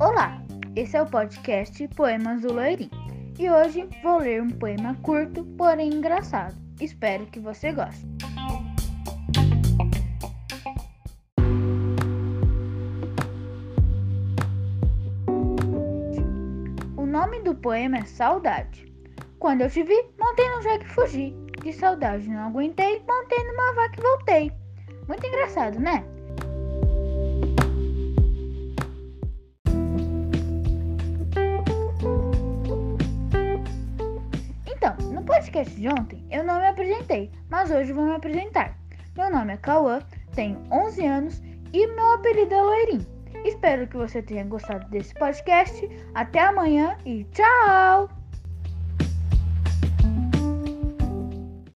Olá, esse é o podcast Poemas do Loirim e hoje vou ler um poema curto, porém engraçado. Espero que você goste. O nome do poema é Saudade. Quando eu te vi, montei no jegue e fugi. De saudade não aguentei, montei numa vaca e voltei. Muito engraçado, né? Podcast de ontem eu não me apresentei, mas hoje vou me apresentar. Meu nome é Cauã, tenho 11 anos e meu apelido é Loirim. Espero que você tenha gostado desse podcast. Até amanhã e tchau!